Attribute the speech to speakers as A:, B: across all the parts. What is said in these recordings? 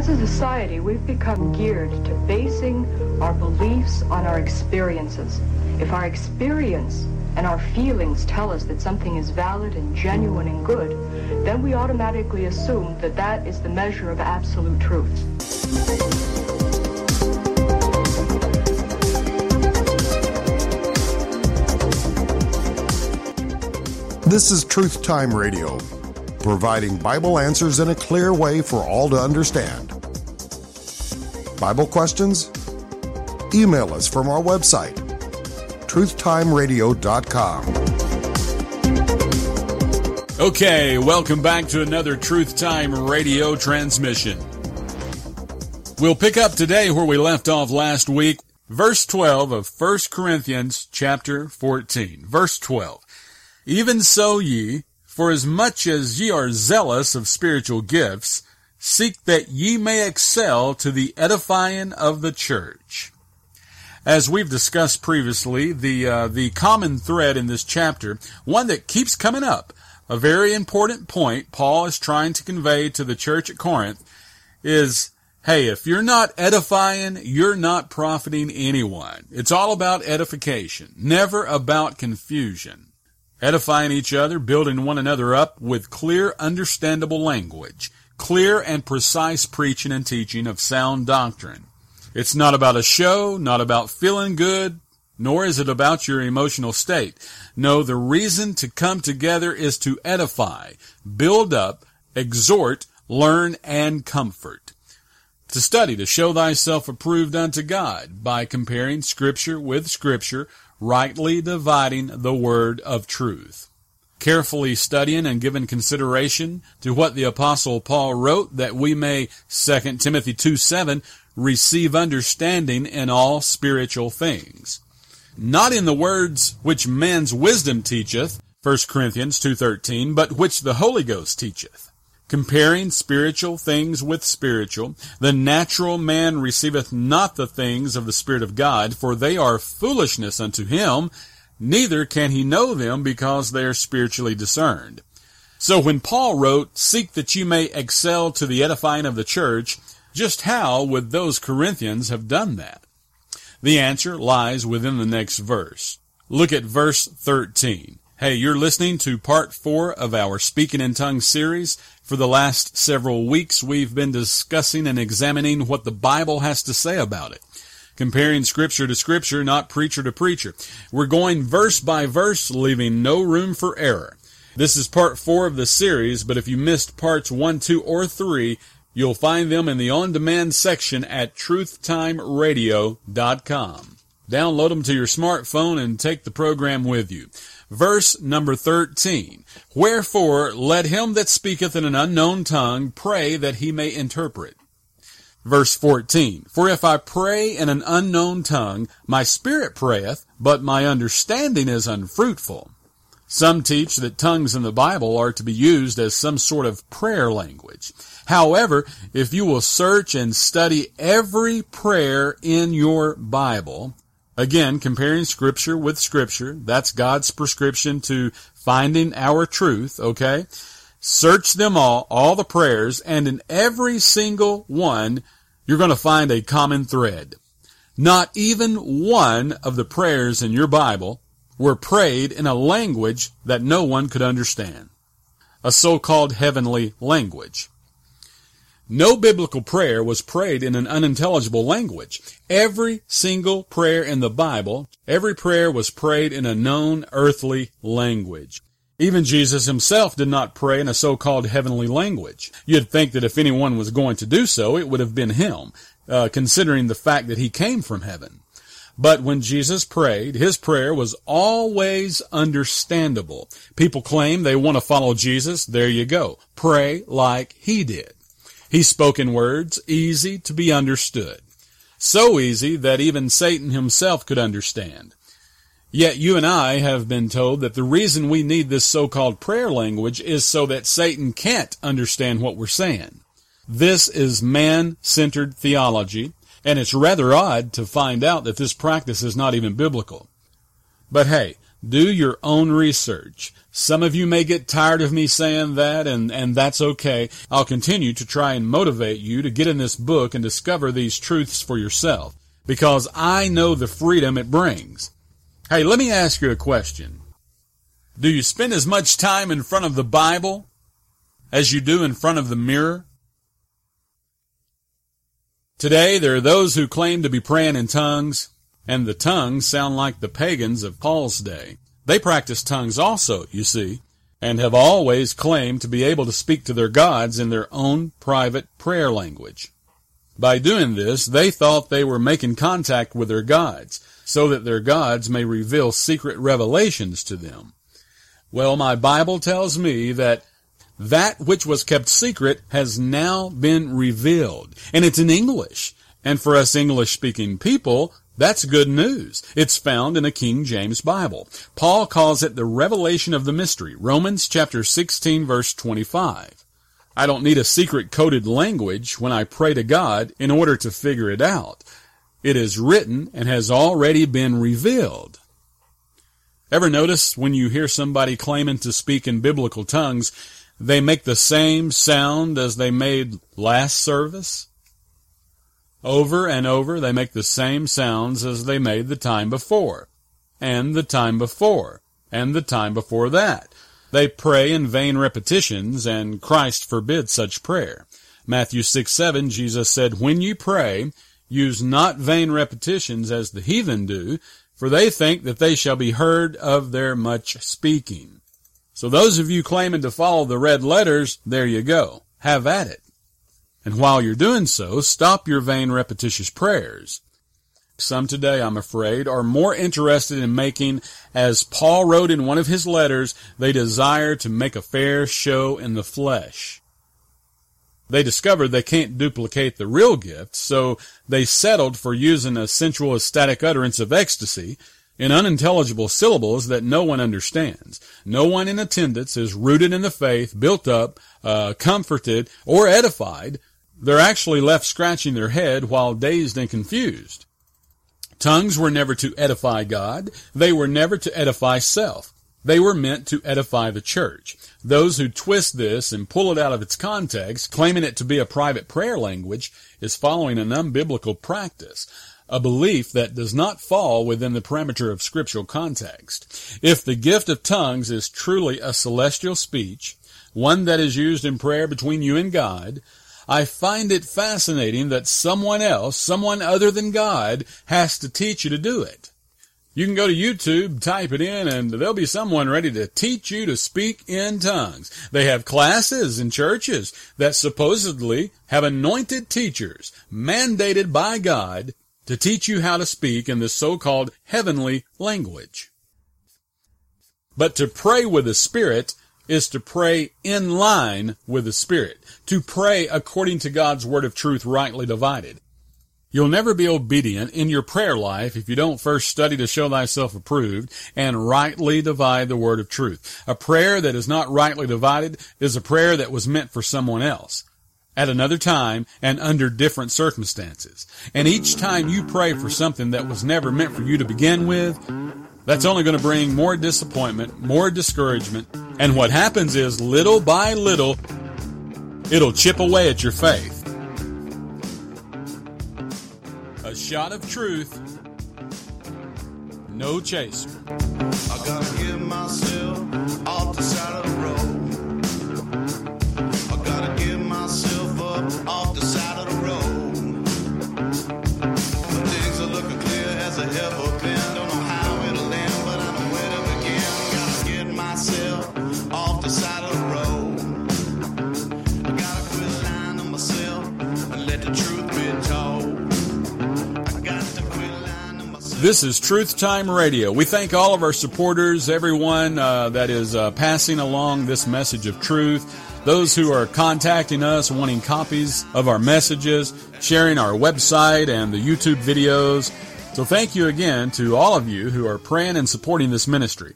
A: As a society, we've become geared to basing our beliefs on our experiences. If our experience and our feelings tell us that something is valid and genuine and good, then we automatically assume that that is the measure of absolute truth.
B: This is Truth Time Radio, providing Bible answers in a clear way for all to understand. Bible questions? Email us from our website, truthtimeradio.com.
C: Okay, welcome back to another Truth Time radio transmission. We'll pick up today where we left off last week, verse 12 of 1 Corinthians chapter 14. Verse 12. Even so ye, for as much as ye are zealous of spiritual gifts, seek that ye may excel to the edifying of the church. As we've discussed previously, the uh, the common thread in this chapter, one that keeps coming up, a very important point Paul is trying to convey to the church at Corinth, is hey, if you're not edifying, you're not profiting anyone. It's all about edification, never about confusion edifying each other, building one another up with clear, understandable language, clear and precise preaching and teaching of sound doctrine. It's not about a show, not about feeling good, nor is it about your emotional state. No, the reason to come together is to edify, build up, exhort, learn, and comfort. To study, to show thyself approved unto God by comparing scripture with scripture, rightly dividing the word of truth. Carefully studying and giving consideration to what the apostle Paul wrote that we may, 2 Timothy 2 7, receive understanding in all spiritual things. Not in the words which man's wisdom teacheth, 1 Corinthians 2.13, but which the Holy Ghost teacheth comparing spiritual things with spiritual, the natural man receiveth not the things of the Spirit of God, for they are foolishness unto him, neither can he know them because they are spiritually discerned. So when Paul wrote, Seek that you may excel to the edifying of the church, just how would those Corinthians have done that? The answer lies within the next verse. Look at verse 13. Hey, you're listening to part four of our Speaking in Tongues series. For the last several weeks, we've been discussing and examining what the Bible has to say about it. Comparing scripture to scripture, not preacher to preacher. We're going verse by verse, leaving no room for error. This is part four of the series, but if you missed parts one, two, or three, you'll find them in the on-demand section at truthtimeradio.com. Download them to your smartphone and take the program with you. Verse number 13. Wherefore let him that speaketh in an unknown tongue pray that he may interpret. Verse 14. For if I pray in an unknown tongue, my spirit prayeth, but my understanding is unfruitful. Some teach that tongues in the Bible are to be used as some sort of prayer language. However, if you will search and study every prayer in your Bible, Again, comparing scripture with scripture, that's God's prescription to finding our truth, okay? Search them all, all the prayers, and in every single one, you're going to find a common thread. Not even one of the prayers in your Bible were prayed in a language that no one could understand. A so-called heavenly language. No biblical prayer was prayed in an unintelligible language. Every single prayer in the Bible, every prayer was prayed in a known earthly language. Even Jesus himself did not pray in a so-called heavenly language. You'd think that if anyone was going to do so, it would have been him, uh, considering the fact that he came from heaven. But when Jesus prayed, his prayer was always understandable. People claim they want to follow Jesus. There you go. Pray like he did. He spoke in words easy to be understood. So easy that even Satan himself could understand. Yet you and I have been told that the reason we need this so-called prayer language is so that Satan can't understand what we're saying. This is man-centered theology, and it's rather odd to find out that this practice is not even biblical. But hey, Do your own research. Some of you may get tired of me saying that, and, and that's okay. I'll continue to try and motivate you to get in this book and discover these truths for yourself, because I know the freedom it brings. Hey, let me ask you a question. Do you spend as much time in front of the Bible as you do in front of the mirror? Today, there are those who claim to be praying in tongues, and the tongues sound like the pagans of Paul's day. They practice tongues also, you see, and have always claimed to be able to speak to their gods in their own private prayer language. By doing this, they thought they were making contact with their gods, so that their gods may reveal secret revelations to them. Well, my Bible tells me that that which was kept secret has now been revealed. And it's in English. And for us English speaking people, that's good news. It's found in a King James Bible. Paul calls it the revelation of the mystery. Romans chapter 16 verse 25. I don't need a secret coded language when I pray to God in order to figure it out. It is written and has already been revealed. Ever notice when you hear somebody claiming to speak in biblical tongues, they make the same sound as they made last service. Over and over they make the same sounds as they made the time before, and the time before, and the time before that. They pray in vain repetitions, and Christ forbids such prayer. Matthew 6, 7, Jesus said, When you pray, use not vain repetitions as the heathen do, for they think that they shall be heard of their much speaking. So those of you claiming to follow the red letters, there you go. Have at it. And while you're doing so, stop your vain repetitious prayers. Some today, I'm afraid, are more interested in making, as Paul wrote in one of his letters, they desire to make a fair show in the flesh. They discovered they can't duplicate the real gift, so they settled for using a sensual ecstatic utterance of ecstasy in unintelligible syllables that no one understands. No one in attendance is rooted in the faith, built up, uh, comforted, or edified. They're actually left scratching their head while dazed and confused. Tongues were never to edify God. They were never to edify self. They were meant to edify the church. Those who twist this and pull it out of its context, claiming it to be a private prayer language, is following an unbiblical practice a belief that does not fall within the parameter of scriptural context. If the gift of tongues is truly a celestial speech, one that is used in prayer between you and God, I find it fascinating that someone else, someone other than God, has to teach you to do it. You can go to YouTube, type it in, and there'll be someone ready to teach you to speak in tongues. They have classes in churches that supposedly have anointed teachers mandated by God to teach you how to speak in the so-called heavenly language. But to pray with the Spirit is to pray in line with the Spirit, to pray according to God's word of truth rightly divided. You'll never be obedient in your prayer life if you don't first study to show thyself approved and rightly divide the word of truth. A prayer that is not rightly divided is a prayer that was meant for someone else at another time and under different circumstances. And each time you pray for something that was never meant for you to begin with, that's only going to bring more disappointment, more discouragement, and what happens is little by little, it'll chip away at your faith. Shot of truth, no chaser. I gotta give myself off the side of the road. off the side of the This is Truth Time Radio. We thank all of our supporters, everyone uh, that is uh, passing along this message of truth those who are contacting us, wanting copies of our messages, sharing our website and the YouTube videos. So thank you again to all of you who are praying and supporting this ministry.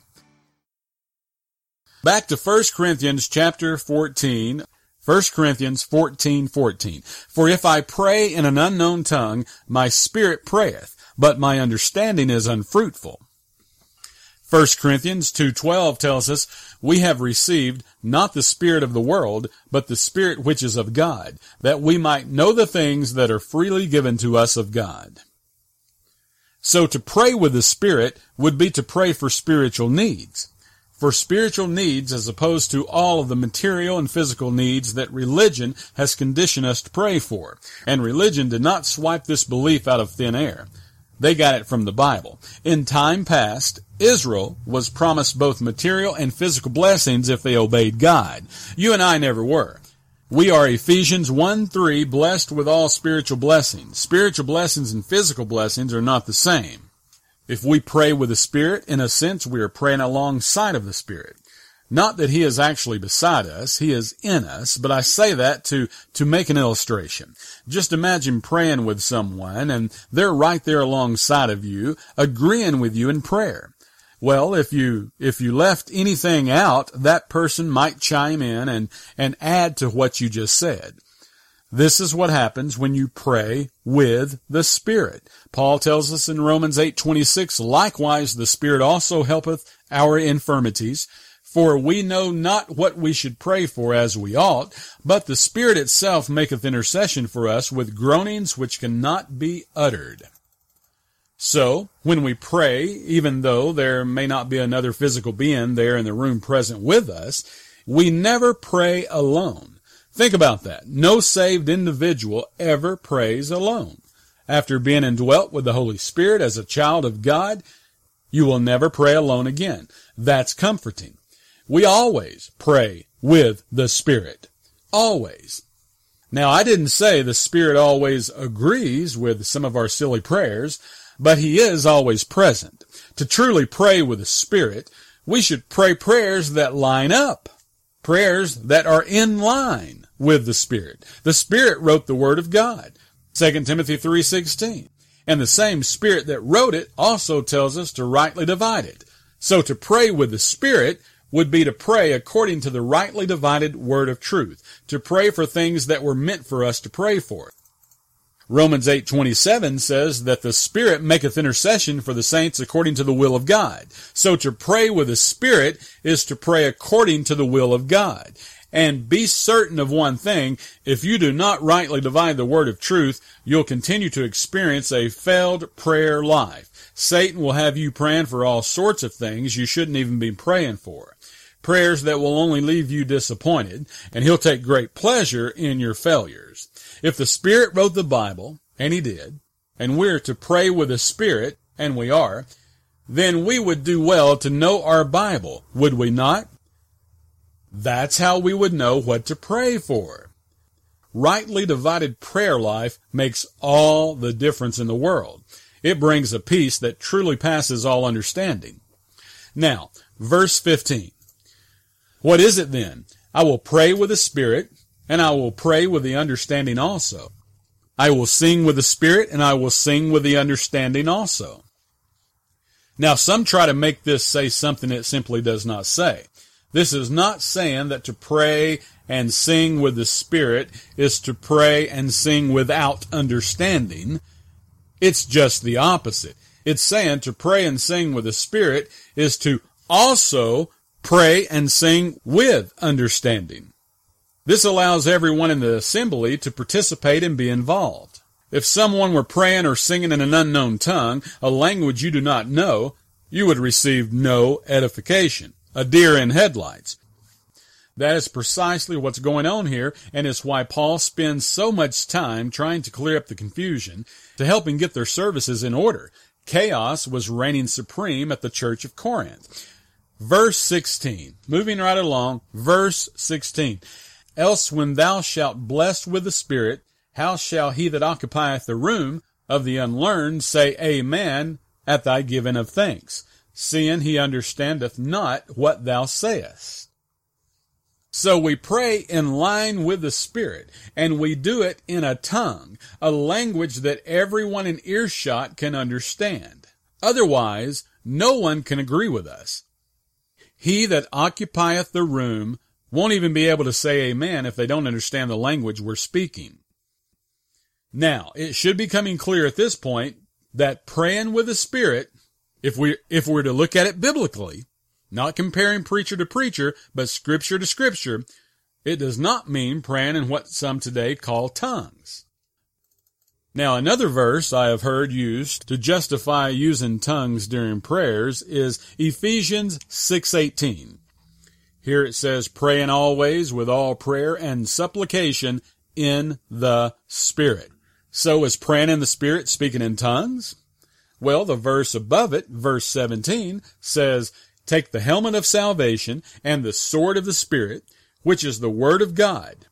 C: Back to 1 Corinthians chapter 14. 1 Corinthians 14, 14. For if I pray in an unknown tongue, my spirit prayeth, but my understanding is unfruitful. 1 Corinthians 2:12 tells us, "We have received not the spirit of the world, but the spirit which is of God, that we might know the things that are freely given to us of God." So to pray with the spirit would be to pray for spiritual needs. For spiritual needs as opposed to all of the material and physical needs that religion has conditioned us to pray for. And religion did not swipe this belief out of thin air. They got it from the Bible. In time past, Israel was promised both material and physical blessings if they obeyed God. You and I never were. We are Ephesians 1 3, blessed with all spiritual blessings. Spiritual blessings and physical blessings are not the same. If we pray with the Spirit, in a sense, we are praying alongside of the Spirit. Not that he is actually beside us, he is in us, but I say that to, to make an illustration. Just imagine praying with someone and they're right there alongside of you, agreeing with you in prayer. Well, if you, if you left anything out, that person might chime in and, and add to what you just said. This is what happens when you pray with the Spirit. Paul tells us in Romans 8:26, likewise the Spirit also helpeth our infirmities, for we know not what we should pray for as we ought, but the Spirit itself maketh intercession for us with groanings which cannot be uttered. So, when we pray, even though there may not be another physical being there in the room present with us, we never pray alone. Think about that. No saved individual ever prays alone. After being indwelt with the Holy Spirit as a child of God, you will never pray alone again. That's comforting. We always pray with the Spirit. Always. Now, I didn't say the Spirit always agrees with some of our silly prayers, but He is always present. To truly pray with the Spirit, we should pray prayers that line up. Prayers that are in line with the Spirit. The Spirit wrote the Word of God. 2 Timothy 3.16. And the same Spirit that wrote it also tells us to rightly divide it. So to pray with the Spirit would be to pray according to the rightly divided word of truth, to pray for things that were meant for us to pray for. Romans 8:27 says that the Spirit maketh intercession for the saints according to the will of God. So to pray with the Spirit is to pray according to the will of God. And be certain of one thing, if you do not rightly divide the word of truth, you'll continue to experience a failed prayer life. Satan will have you praying for all sorts of things you shouldn't even be praying for prayers that will only leave you disappointed, and he'll take great pleasure in your failures. If the Spirit wrote the Bible, and he did, and we're to pray with the Spirit, and we are, then we would do well to know our Bible, would we not? That's how we would know what to pray for. Rightly divided prayer life makes all the difference in the world. It brings a peace that truly passes all understanding. Now, verse 15. What is it then? I will pray with the Spirit, and I will pray with the understanding also. I will sing with the Spirit, and I will sing with the understanding also. Now, some try to make this say something it simply does not say. This is not saying that to pray and sing with the Spirit is to pray and sing without understanding. It's just the opposite. It's saying to pray and sing with the Spirit is to also pray and sing with understanding. This allows everyone in the assembly to participate and be involved. If someone were praying or singing in an unknown tongue, a language you do not know, you would receive no edification. A deer in headlights. That is precisely what's going on here, and it's why Paul spends so much time trying to clear up the confusion to help him get their services in order. Chaos was reigning supreme at the church of Corinth. Verse 16. Moving right along, verse 16. Else when thou shalt bless with the Spirit, how shall he that occupieth the room of the unlearned say Amen at thy giving of thanks, seeing he understandeth not what thou sayest? So we pray in line with the Spirit, and we do it in a tongue, a language that everyone in earshot can understand. Otherwise, no one can agree with us. He that occupieth the room won't even be able to say amen if they don't understand the language we're speaking. Now, it should be coming clear at this point that praying with the Spirit If we, if we're to look at it biblically, not comparing preacher to preacher, but scripture to scripture, it does not mean praying in what some today call tongues. Now, another verse I have heard used to justify using tongues during prayers is Ephesians 6:18. Here it says, praying always with all prayer and supplication in the Spirit. So is praying in the Spirit speaking in tongues? Well, the verse above it, verse 17, says, take the helmet of salvation and the sword of the Spirit, which is the Word of God.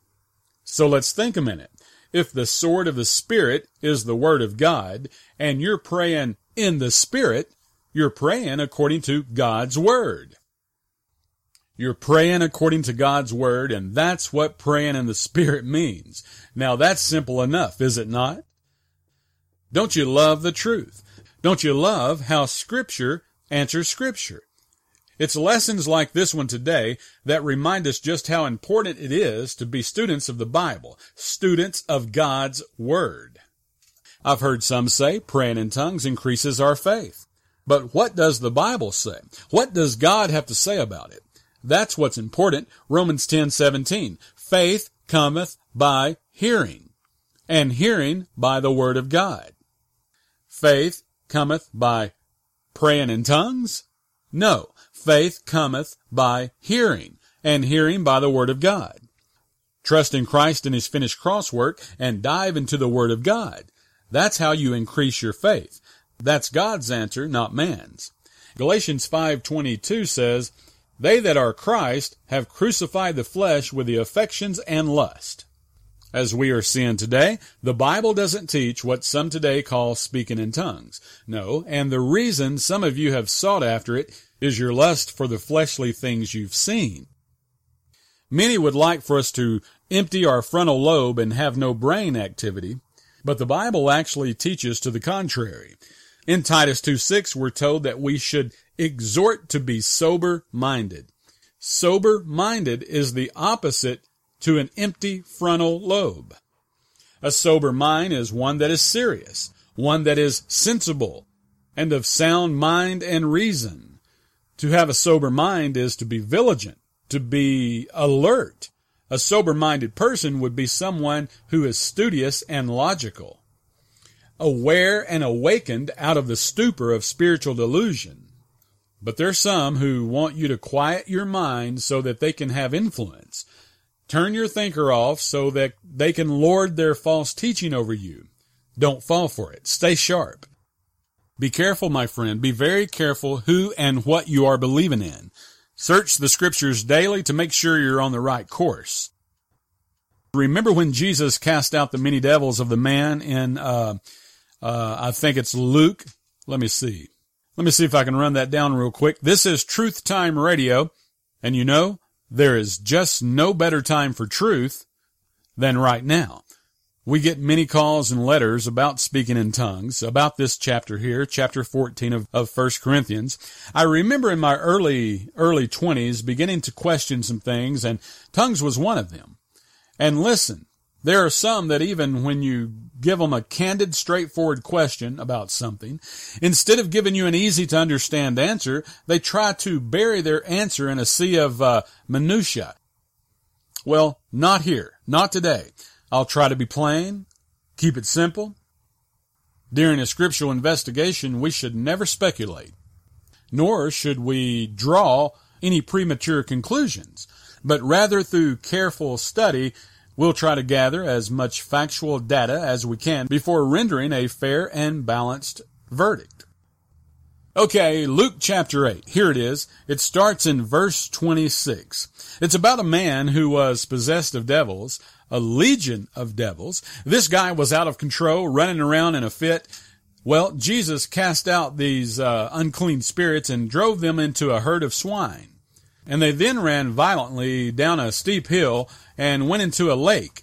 C: So let's think a minute. If the sword of the Spirit is the Word of God, and you're praying in the Spirit, you're praying according to God's Word. You're praying according to God's Word, and that's what praying in the Spirit means. Now that's simple enough, is it not? Don't you love the truth? Don't you love how Scripture answers Scripture? It's lessons like this one today that remind us just how important it is to be students of the Bible, students of God's Word. I've heard some say praying in tongues increases our faith. But what does the Bible say? What does God have to say about it? That's what's important. Romans 10:17. Faith cometh by hearing, and hearing by the word of God. Faith cometh by praying in tongues? No. Faith cometh by hearing, and hearing by the word of God. Trust in Christ and his finished cross work and dive into the word of God. That's how you increase your faith. That's God's answer, not man's. Galatians 5:22 says, "They that are Christ have crucified the flesh with the affections and lust." As we are seeing today, the Bible doesn't teach what some today call speaking in tongues. No, and the reason some of you have sought after it is your lust for the fleshly things you've seen. Many would like for us to empty our frontal lobe and have no brain activity, but the Bible actually teaches to the contrary. In Titus 2:6, we're told that we should exhort to be sober minded. Sober minded is the opposite to an empty frontal lobe. A sober mind is one that is serious, one that is sensible, and of sound mind and reason. To have a sober mind is to be vigilant, to be alert. A sober minded person would be someone who is studious and logical, aware and awakened out of the stupor of spiritual delusion. But there's some who want you to quiet your mind so that they can have influence. Turn your thinker off so that they can lord their false teaching over you. Don't fall for it. Stay sharp. Be careful, my friend. Be very careful who and what you are believing in. Search the scriptures daily to make sure you're on the right course. Remember when Jesus cast out the many devils of the man in, uh, uh, I think it's Luke. Let me see. Let me see if I can run that down real quick. This is Truth Time Radio. And you know, there is just no better time for truth than right now. We get many calls and letters about speaking in tongues, about this chapter here, chapter 14 of, of 1 Corinthians. I remember in my early, early 20s beginning to question some things, and tongues was one of them. And listen, there are some that even when you give them a candid, straightforward question about something, instead of giving you an easy to understand answer, they try to bury their answer in a sea of uh, minutia. Well, not here, not today. I'll try to be plain, keep it simple. During a scriptural investigation, we should never speculate, nor should we draw any premature conclusions, but rather through careful study We'll try to gather as much factual data as we can before rendering a fair and balanced verdict. Okay, Luke chapter 8. Here it is. It starts in verse 26. It's about a man who was possessed of devils, a legion of devils. This guy was out of control, running around in a fit. Well, Jesus cast out these uh, unclean spirits and drove them into a herd of swine. And they then ran violently down a steep hill and went into a lake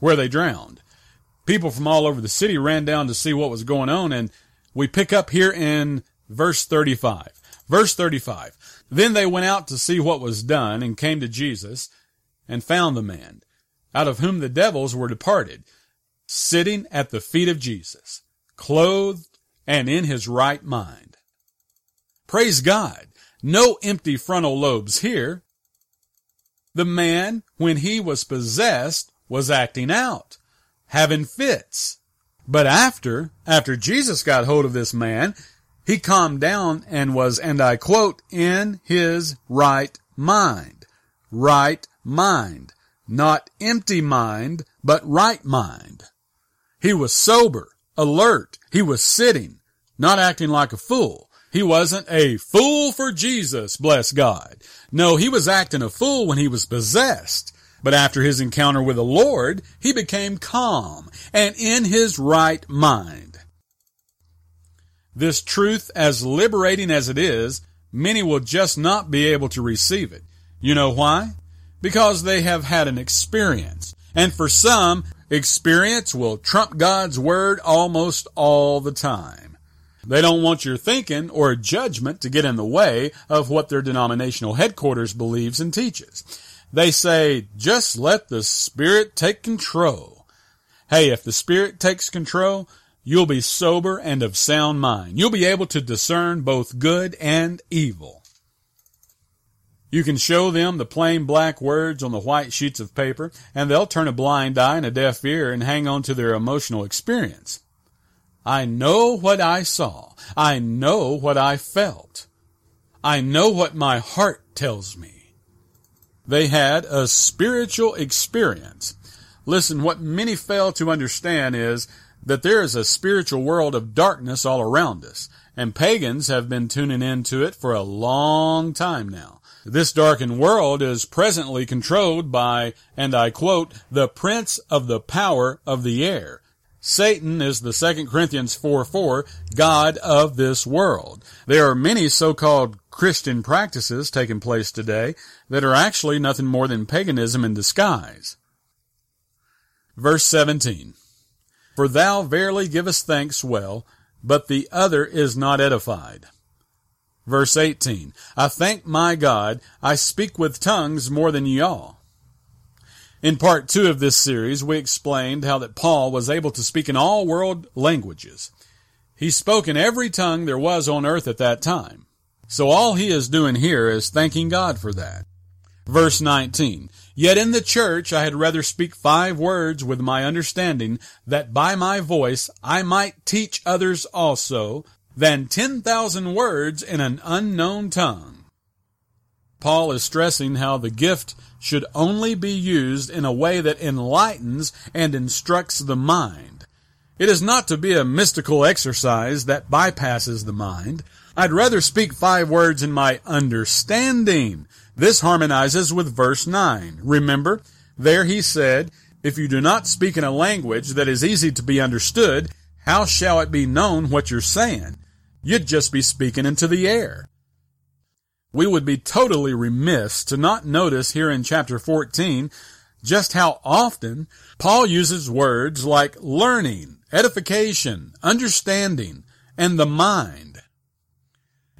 C: where they drowned. People from all over the city ran down to see what was going on, and we pick up here in verse 35. Verse 35. Then they went out to see what was done and came to Jesus and found the man, out of whom the devils were departed, sitting at the feet of Jesus, clothed and in his right mind. Praise God. No empty frontal lobes here. The man, when he was possessed, was acting out, having fits. But after, after Jesus got hold of this man, he calmed down and was, and I quote, in his right mind. Right mind. Not empty mind, but right mind. He was sober, alert. He was sitting, not acting like a fool. He wasn't a fool for Jesus, bless God. No, he was acting a fool when he was possessed. But after his encounter with the Lord, he became calm and in his right mind. This truth, as liberating as it is, many will just not be able to receive it. You know why? Because they have had an experience. And for some, experience will trump God's word almost all the time. They don't want your thinking or judgment to get in the way of what their denominational headquarters believes and teaches. They say, just let the Spirit take control. Hey, if the Spirit takes control, you'll be sober and of sound mind. You'll be able to discern both good and evil. You can show them the plain black words on the white sheets of paper, and they'll turn a blind eye and a deaf ear and hang on to their emotional experience. I know what I saw. I know what I felt. I know what my heart tells me. They had a spiritual experience. Listen, what many fail to understand is that there is a spiritual world of darkness all around us, and pagans have been tuning into it for a long time now. This darkened world is presently controlled by, and I quote, the prince of the power of the air, Satan is the 2 Corinthians 4 4, God of this world. There are many so-called Christian practices taking place today that are actually nothing more than paganism in disguise. Verse 17. For thou verily givest thanks well, but the other is not edified. Verse 18. I thank my God, I speak with tongues more than ye all. In part two of this series, we explained how that Paul was able to speak in all world languages. He spoke in every tongue there was on earth at that time. So all he is doing here is thanking God for that. Verse 19. Yet in the church I had rather speak five words with my understanding, that by my voice I might teach others also, than ten thousand words in an unknown tongue. Paul is stressing how the gift should only be used in a way that enlightens and instructs the mind. It is not to be a mystical exercise that bypasses the mind. I'd rather speak five words in my understanding. This harmonizes with verse 9. Remember, there he said, If you do not speak in a language that is easy to be understood, how shall it be known what you're saying? You'd just be speaking into the air we would be totally remiss to not notice here in chapter 14 just how often Paul uses words like learning, edification, understanding, and the mind.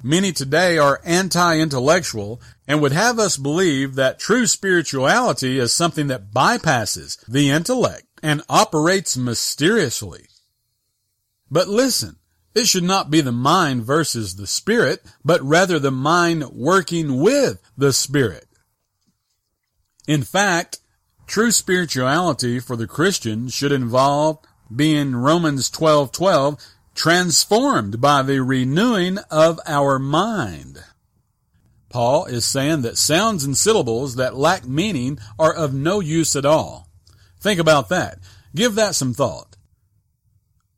C: Many today are anti-intellectual and would have us believe that true spirituality is something that bypasses the intellect and operates mysteriously. But listen, it should not be the mind versus the spirit, but rather the mind working with the spirit. In fact, true spirituality for the Christian should involve being Romans 12:12 transformed by the renewing of our mind. Paul is saying that sounds and syllables that lack meaning are of no use at all. Think about that. Give that some thought.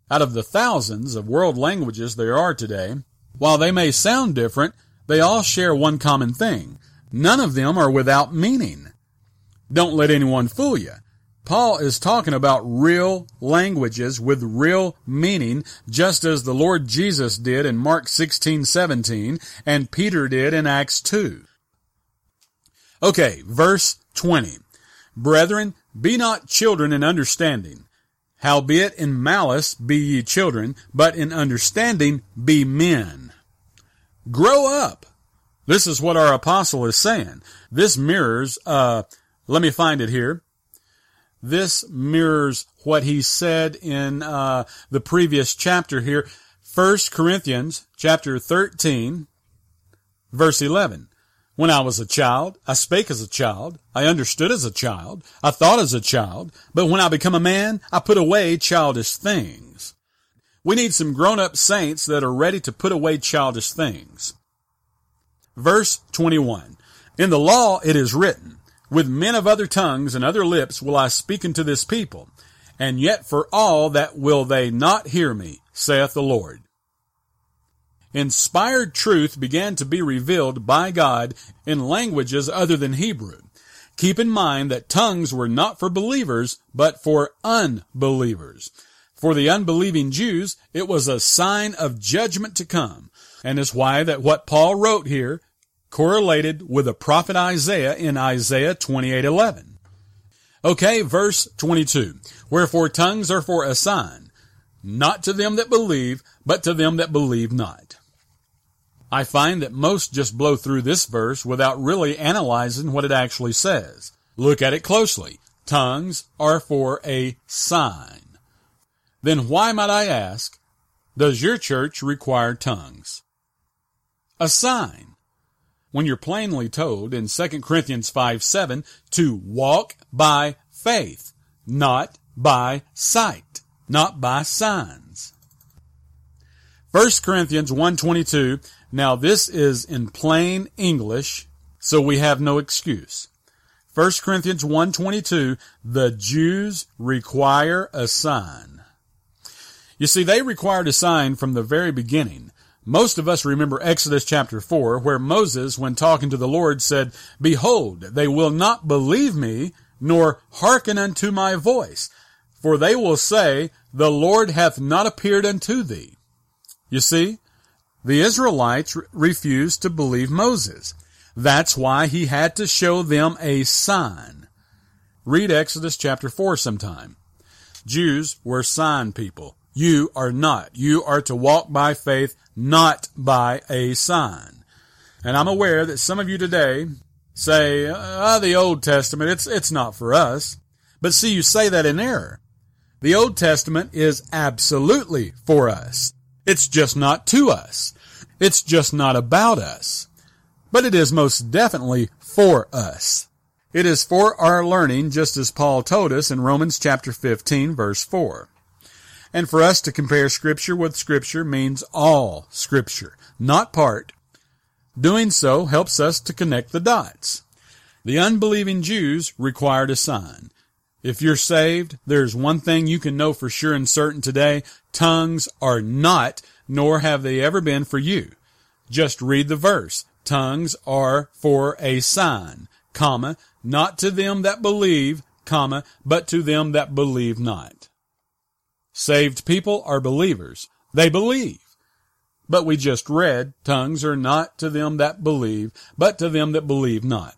C: Out of the thousands of world languages there are today, while they may sound different, they all share one common thing. None of them are without meaning. Don't let anyone fool you. Paul is talking about real languages with real meaning, just as the Lord Jesus did in Mark 16:17 and Peter did in Acts 2. Okay, verse 20. Brethren, be not children in understanding, Howbeit in malice be ye children, but in understanding be men. Grow up. This is what our apostle is saying. This mirrors, uh, let me find it here. This mirrors what he said in, uh, the previous chapter here. First Corinthians chapter 13 Verse 11. When I was a child, I spake as a child, I understood as a child, I thought as a child, but when I become a man, I put away childish things. We need some grown-up saints that are ready to put away childish things. Verse 21. In the law it is written, With men of other tongues and other lips will I speak unto this people, and yet for all that will they not hear me, saith the Lord inspired truth began to be revealed by God in languages other than Hebrew. Keep in mind that tongues were not for believers, but for unbelievers. For the unbelieving Jews, it was a sign of judgment to come, and is why that what Paul wrote here correlated with the prophet Isaiah in Isaiah 28:11. Okay, verse 22. Wherefore tongues are for a sign, not to them that believe, but to them that believe not. I find that most just blow through this verse without really analyzing what it actually says. Look at it closely. Tongues are for a sign. Then why might I ask, does your church require tongues? A sign. When you're plainly told in 2 Corinthians 5 7 to walk by faith, not by sight, not by signs. 1 Corinthians 122 now this is in plain English, so we have no excuse. 1 Corinthians 1.22, the Jews require a sign. You see, they required a sign from the very beginning. Most of us remember Exodus chapter 4, where Moses, when talking to the Lord, said, Behold, they will not believe me, nor hearken unto my voice, for they will say, The Lord hath not appeared unto thee. You see, the Israelites refused to believe Moses. That's why he had to show them a sign. Read Exodus chapter 4 sometime. Jews were sign people. You are not. You are to walk by faith, not by a sign. And I'm aware that some of you today say, ah, the Old Testament, it's, it's not for us. But see, you say that in error. The Old Testament is absolutely for us. It's just not to us. It's just not about us. But it is most definitely for us. It is for our learning, just as Paul told us in Romans chapter 15 verse 4. And for us to compare scripture with scripture means all scripture, not part. Doing so helps us to connect the dots. The unbelieving Jews required a sign. If you're saved, there's one thing you can know for sure and certain today. Tongues are not nor have they ever been for you. Just read the verse. Tongues are for a sign, comma, not to them that believe, comma, but to them that believe not. Saved people are believers. They believe. But we just read, tongues are not to them that believe, but to them that believe not.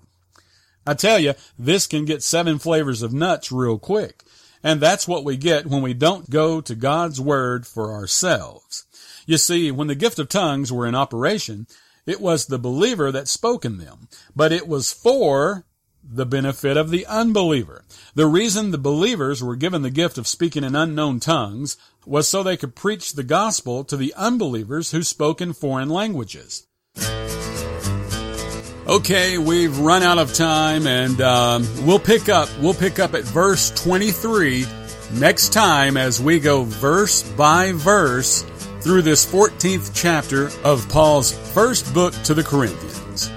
C: I tell you, this can get seven flavors of nuts real quick. And that's what we get when we don't go to God's Word for ourselves. You see, when the gift of tongues were in operation, it was the believer that spoke in them, but it was for the benefit of the unbeliever. The reason the believers were given the gift of speaking in unknown tongues was so they could preach the gospel to the unbelievers who spoke in foreign languages. Okay, we've run out of time, and um, we'll pick up. We'll pick up at verse 23 next time as we go verse by verse through this 14th chapter of Paul's first book to the Corinthians.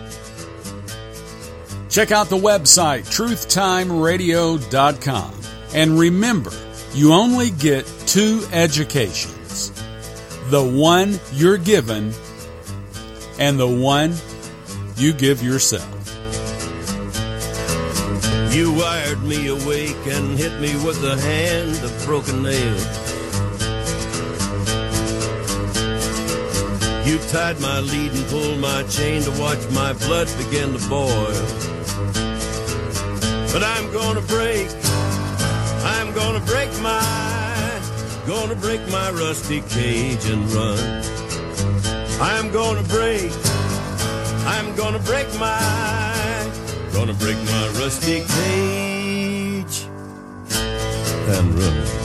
C: Check out the website, truthtimeradio.com. And remember, you only get two educations the one you're given and the one you give yourself.
D: You wired me awake and hit me with a hand of broken nails. You tied my lead and pulled my chain to watch my blood begin to boil. But I'm gonna break, I'm gonna break my, gonna break my rusty cage and run. I'm gonna break, I'm gonna break my, gonna break my rusty cage and run.